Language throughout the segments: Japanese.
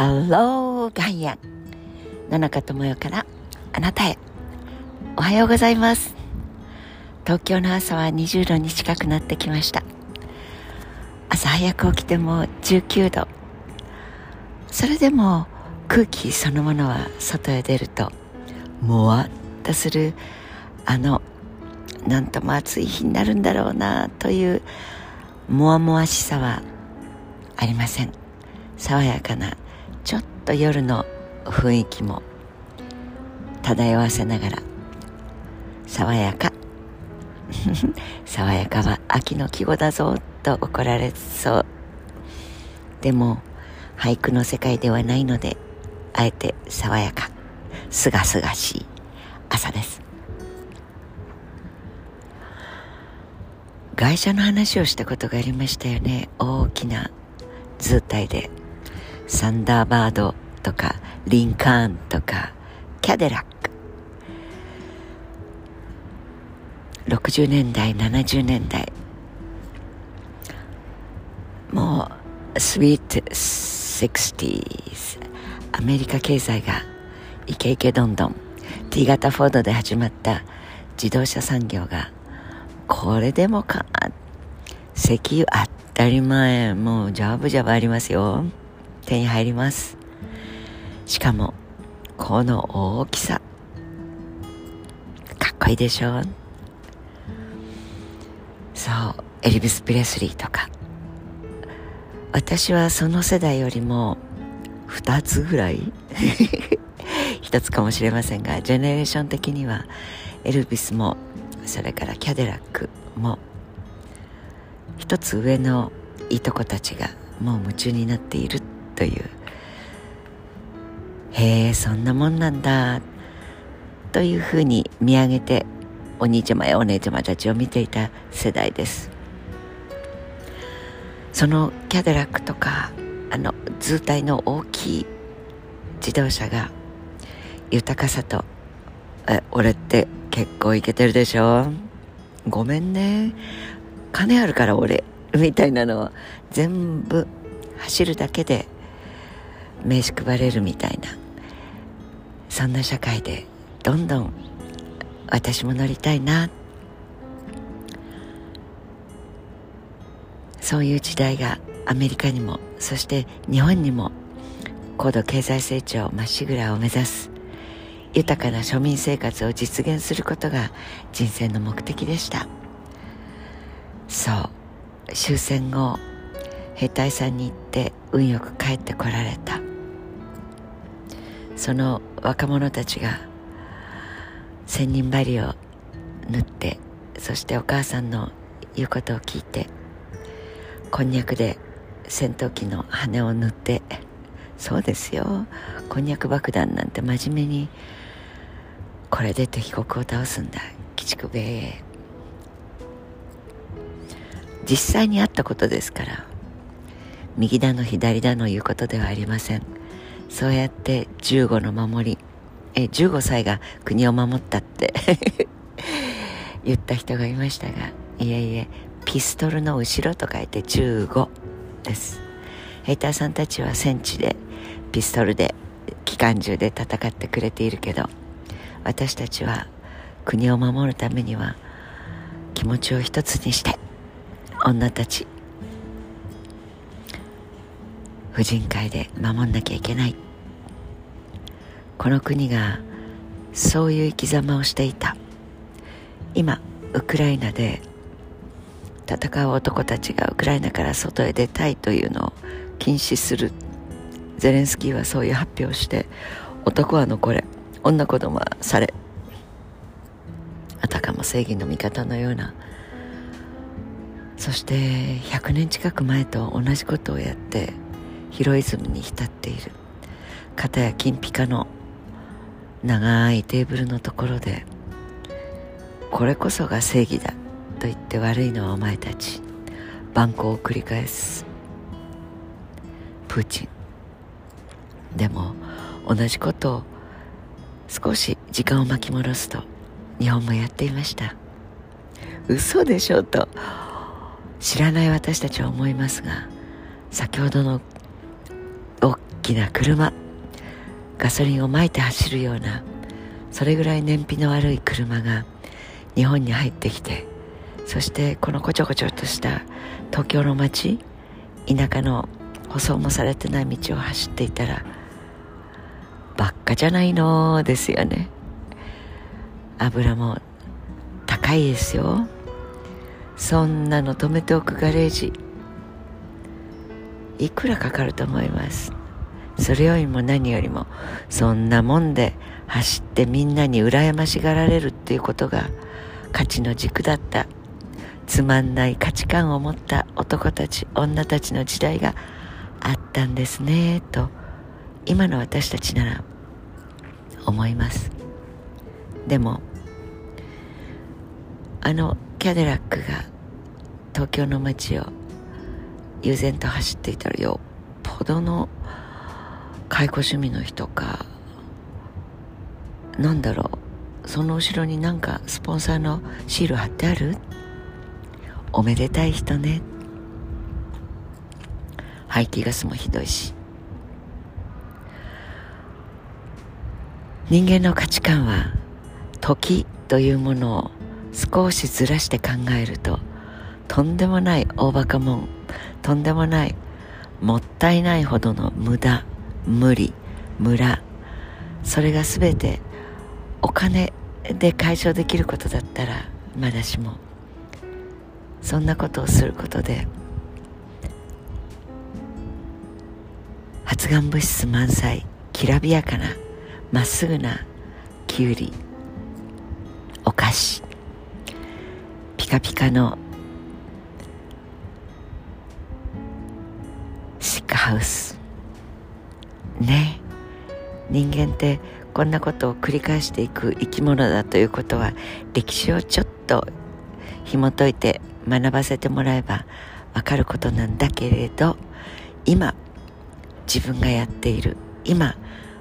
ハローガイアン野中智代からあなたへおはようございます東京の朝は20度に近くなってきました。朝早く起きても19度。それでも空気そのものは外へ出るともわっとするあのなんとも暑い日になるんだろうなというもわもわしさはありません。爽やかなちょっと夜の雰囲気も漂わせながら爽やか。爽やかは秋の季語だぞと怒られそう。でも俳句の世界ではないのであえて爽やか。すがすがしい朝です。会社の話をしたことがありましたよね。大きな図体で。サンダーバードとかリンカーンとかキャデラック60年代70年代。もうスイート 60s アメリカ経済がイケイケどんどん。T 型フォードで始まった自動車産業がこれでもか。石油当たり前。もうジャブジャブありますよ。手に入ります。しかもこの大きさ。かっこいいでしょそうエリビス・プレスリーとか。私はその世代よりも2つぐらい 1つかもしれませんがジェネレーション的にはエルビスもそれからキャデラックも一つ上のいとこたちがもう夢中になっているという。へえそんなもんなんだ。というふうに見上げてお兄ちゃまやお姉ちゃまたちを見ていた世代です。そのキャデラックとかあの図体の大きい自動車が豊かさとえ俺って結構イケてるでしょ？ごめんね。金あるから俺みたいなのを全部走るだけで名刺配れるみたいな。そんな社会でどんどん私も乗りたいな。そういう時代がアメリカにもそして日本にも高度経済成長まっしぐらを目指す。豊かな庶民生活を実現することが人生の目的でした。そう。終戦後兵隊さんに行って運よく帰ってこられた。その若者たちが千人針を縫ってそしてお母さんの言うことを聞いてこんにゃくで戦闘機の羽を塗ってそうですよ。こんにゃく爆弾なんて真面目にこれで敵国を倒すんだ。鬼畜米英実際にあったことですから右だの左だの言うことではありません。そうやって15の守り。え15歳が国を守ったって。言った人がいましたがいえいえピストルの後ろと書いて15です。兵隊さんたちは戦地でピストルで機関銃で戦ってくれているけど私たちは国を守るためには気持ちを一つにして女たち婦人会で守んなきゃいけない。この国がそういう生き様をしていた。今ウクライナで戦う男たちがウクライナから外へ出たいというのを禁止する。ゼレンスキーはそういう発表をして男は残れ女子供はされ。あたかも正義の味方のような。そして100年近く前と同じことをやってヒロイズムに浸っている。片や金ピカの長いテーブルのところでこれこそが正義だと言って悪いのはお前たち。蛮行を繰り返す。プーチン。でも同じことを少し時間を巻き戻すと日本もやっていました。嘘でしょと知らない私たちは思いますが先ほどの大きな車ガソリンをまいて走るようなそれぐらい燃費の悪い車が日本に入ってきてそしてこのこちょこちょとした東京の街田舎の舗装もされてない道を走っていたらばっかじゃないの？ですよね。油も高いですよ。そんなの止めておくガレージいくらかかると思います？それよりも何よりもそんなもんで走ってみんなに羨ましがられるっていうことが価値の軸だった。つまんない価値観を持った男たち女たちの時代があったんですねと今の私たちなら思います。でもあのキャデラックが東京の街を悠然と走っていたらよっぽどの介護趣味の人かなんだろうその後ろになんかスポンサーのシール貼ってある？おめでたい人ね。排気ガスもひどいし。人間の価値観は時というものを少しずらして考えるととんでもない大バカもんとんでもないもったいないほどの無駄。無理無駄それが全てお金で解消できることだったらまだしも。そんなことをすることで発がん物質満載きらびやかなまっすぐなきゅうりお菓子ピカピカのシックハウス。ね。人間ってこんなことを繰り返していく生き物だということは歴史をちょっと紐解いて学ばせてもらえばわかることなんだけれど今自分がやっている今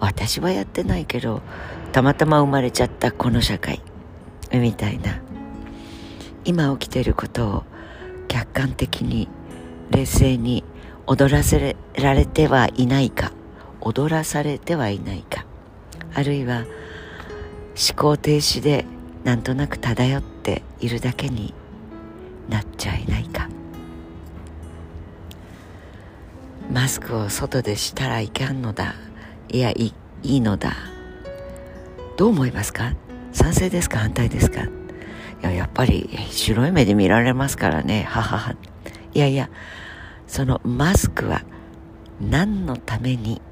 私はやってないけどたまたま生まれちゃったこの社会みたいな。今起きていることを客観的に冷静に踊らせられてはいないか。踊らされてはいないか。あるいは思考停止でなんとなく漂っているだけになっちゃいないか。マスクを外でしたらいかんのだ。いやいいいのだ。どう思いますか？賛成ですか？反対ですか？いややっぱり白い目で見られますからね。ははは。いやいやそのマスクは何のために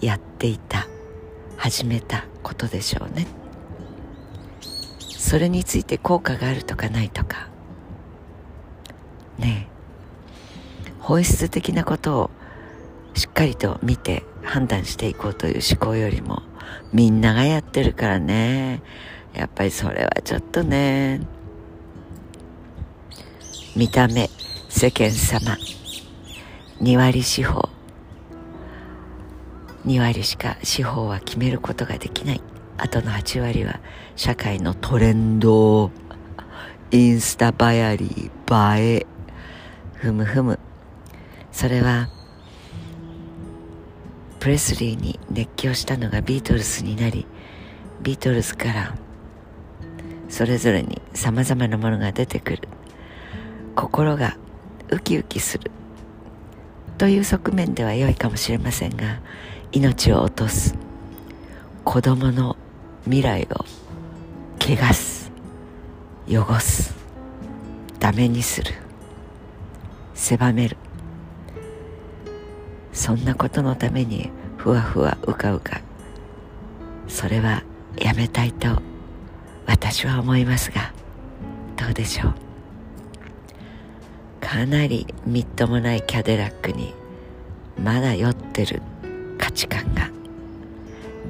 やっていた始めたことでしょうね。それについて効果があるとかないとか。ねえ。本質的なことをしっかりと見て判断していこうという思考よりもみんながやってるからね。やっぱりそれはちょっとね。見た目世間様2割司法2割しか司法は決めることができない。あとの8割は社会のトレンドインスタ映えり映えふむふむ。それはプレスリーに熱狂したのがビートルズになりビートルズからそれぞれにさまざまなものが出てくる。心がウキウキする。という側面では良いかもしれませんが命を落とす。子供の未来を汚す。汚すダメにする。狭める。そんなことのためにふわふわうかうか。それはやめたいと私は思いますがどうでしょう。かなりみっともないキャデラックにまだ酔ってる。価値観が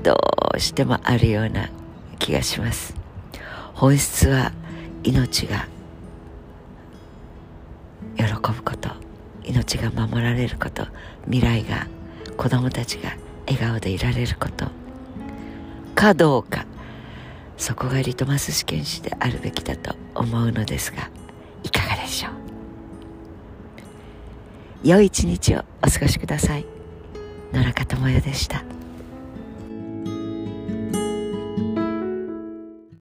どうしてもあるような気がします。本質は命が喜ぶこと命が守られること未来が子供たちが笑顔でいられること。かどうかそこがリトマス試験紙であるべきだと思うのですがいかがでしょう。良い一日をお過ごしください。野中も代でした。